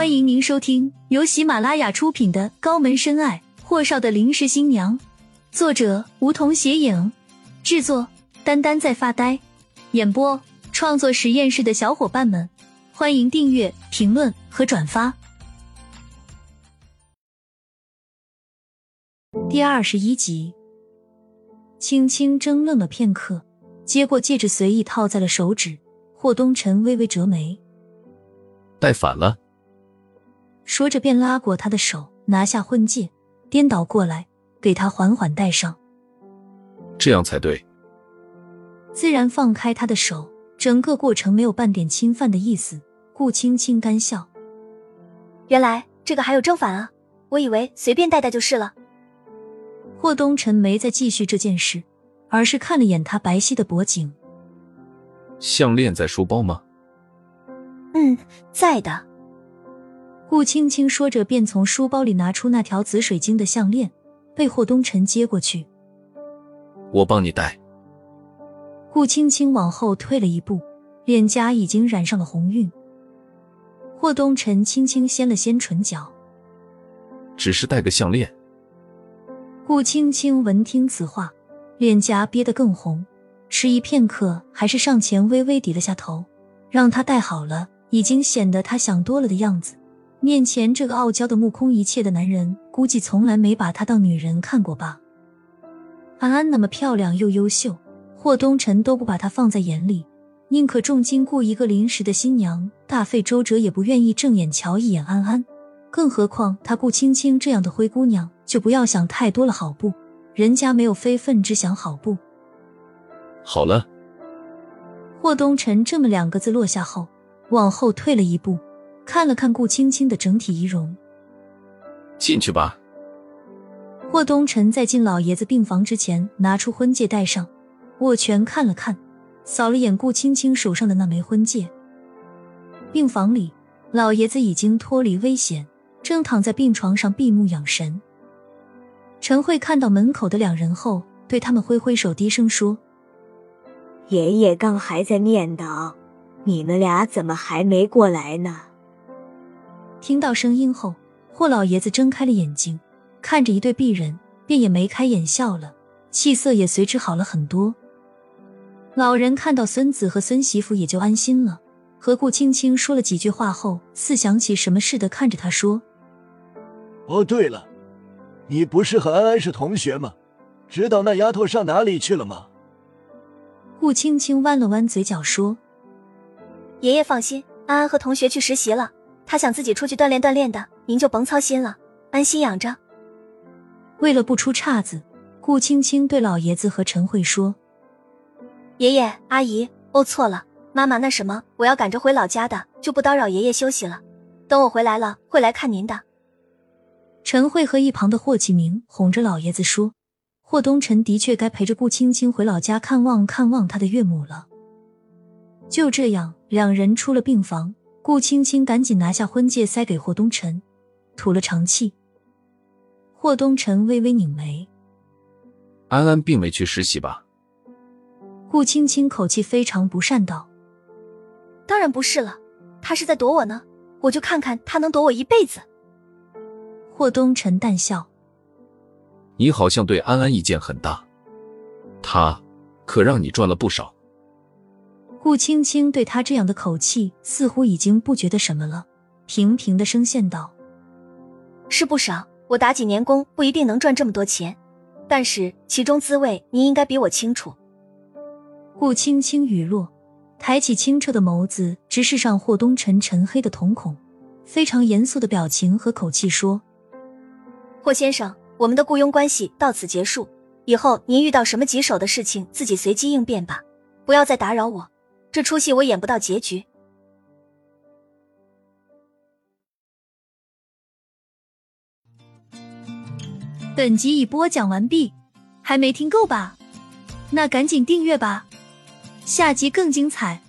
欢迎您收听由喜马拉雅出品的《高门深爱：霍少的临时新娘》，作者梧桐斜影，制作丹丹在发呆，演播创作实验室的小伙伴们，欢迎订阅、评论和转发。第二十一集，青青怔愣了片刻，接过戒指，随意套在了手指。霍东辰微微折眉，戴反了。说着，便拉过他的手，拿下婚戒，颠倒过来，给他缓缓戴上。这样才对。自然放开他的手，整个过程没有半点侵犯的意思。顾青青干笑：“原来这个还有正反啊！我以为随便戴戴就是了。”霍东辰没再继续这件事，而是看了眼他白皙的脖颈。项链在书包吗？嗯，在的。顾青青说着，便从书包里拿出那条紫水晶的项链，被霍东辰接过去。我帮你戴。顾青青往后退了一步，脸颊已经染上了红晕。霍东辰轻轻掀了掀唇角，只是戴个项链。顾青青闻听此话，脸颊憋得更红，迟疑片刻，还是上前微微低了下头，让他戴好了，已经显得他想多了的样子。面前这个傲娇的目空一切的男人，估计从来没把她当女人看过吧？安安那么漂亮又优秀，霍东辰都不把她放在眼里，宁可重金雇一个临时的新娘，大费周折也不愿意正眼瞧一眼安安。更何况他顾青青这样的灰姑娘，就不要想太多了，好不？人家没有非分之想，好不？好了。霍东辰这么两个字落下后，往后退了一步。看了看顾青青的整体仪容，进去吧。霍东辰在进老爷子病房之前，拿出婚戒戴上，握拳看了看，扫了眼顾青青手上的那枚婚戒。病房里，老爷子已经脱离危险，正躺在病床上闭目养神。陈慧看到门口的两人后，对他们挥挥手，低声说：“爷爷刚还在念叨，你们俩怎么还没过来呢？”听到声音后，霍老爷子睁开了眼睛，看着一对璧人，便也眉开眼笑了，气色也随之好了很多。老人看到孙子和孙媳妇，也就安心了，和顾青青说了几句话后，似想起什么似的，看着他说：“哦，对了，你不是和安安是同学吗？知道那丫头上哪里去了吗？”顾青青弯了弯嘴角说：“爷爷放心，安安和同学去实习了。”他想自己出去锻炼锻炼的，您就甭操心了，安心养着。为了不出岔子，顾青青对老爷子和陈慧说：“爷爷、阿姨，哦，错了，妈妈，那什么，我要赶着回老家的，就不叨扰爷爷休息了。等我回来了，会来看您的。”陈慧和一旁的霍启明哄着老爷子说：“霍东辰的确该陪着顾青青回老家看望看望他的岳母了。”就这样，两人出了病房。顾青青赶紧拿下婚戒，塞给霍东辰，吐了长气。霍东辰微微拧眉：“安安并没去实习吧？”顾青青口气非常不善道：“当然不是了，他是在躲我呢，我就看看他能躲我一辈子。”霍东辰淡笑：“你好像对安安意见很大，他可让你赚了不少。”顾青青对他这样的口气，似乎已经不觉得什么了，平平的声线道：“是不少，我打几年工不一定能赚这么多钱，但是其中滋味，您应该比我清楚。”顾青青语落，抬起清澈的眸子，直视上霍东辰沉黑的瞳孔，非常严肃的表情和口气说：“霍先生，我们的雇佣关系到此结束，以后您遇到什么棘手的事情，自己随机应变吧，不要再打扰我。”这出戏我演不到结局。本集已播讲完毕，还没听够吧？那赶紧订阅吧，下集更精彩。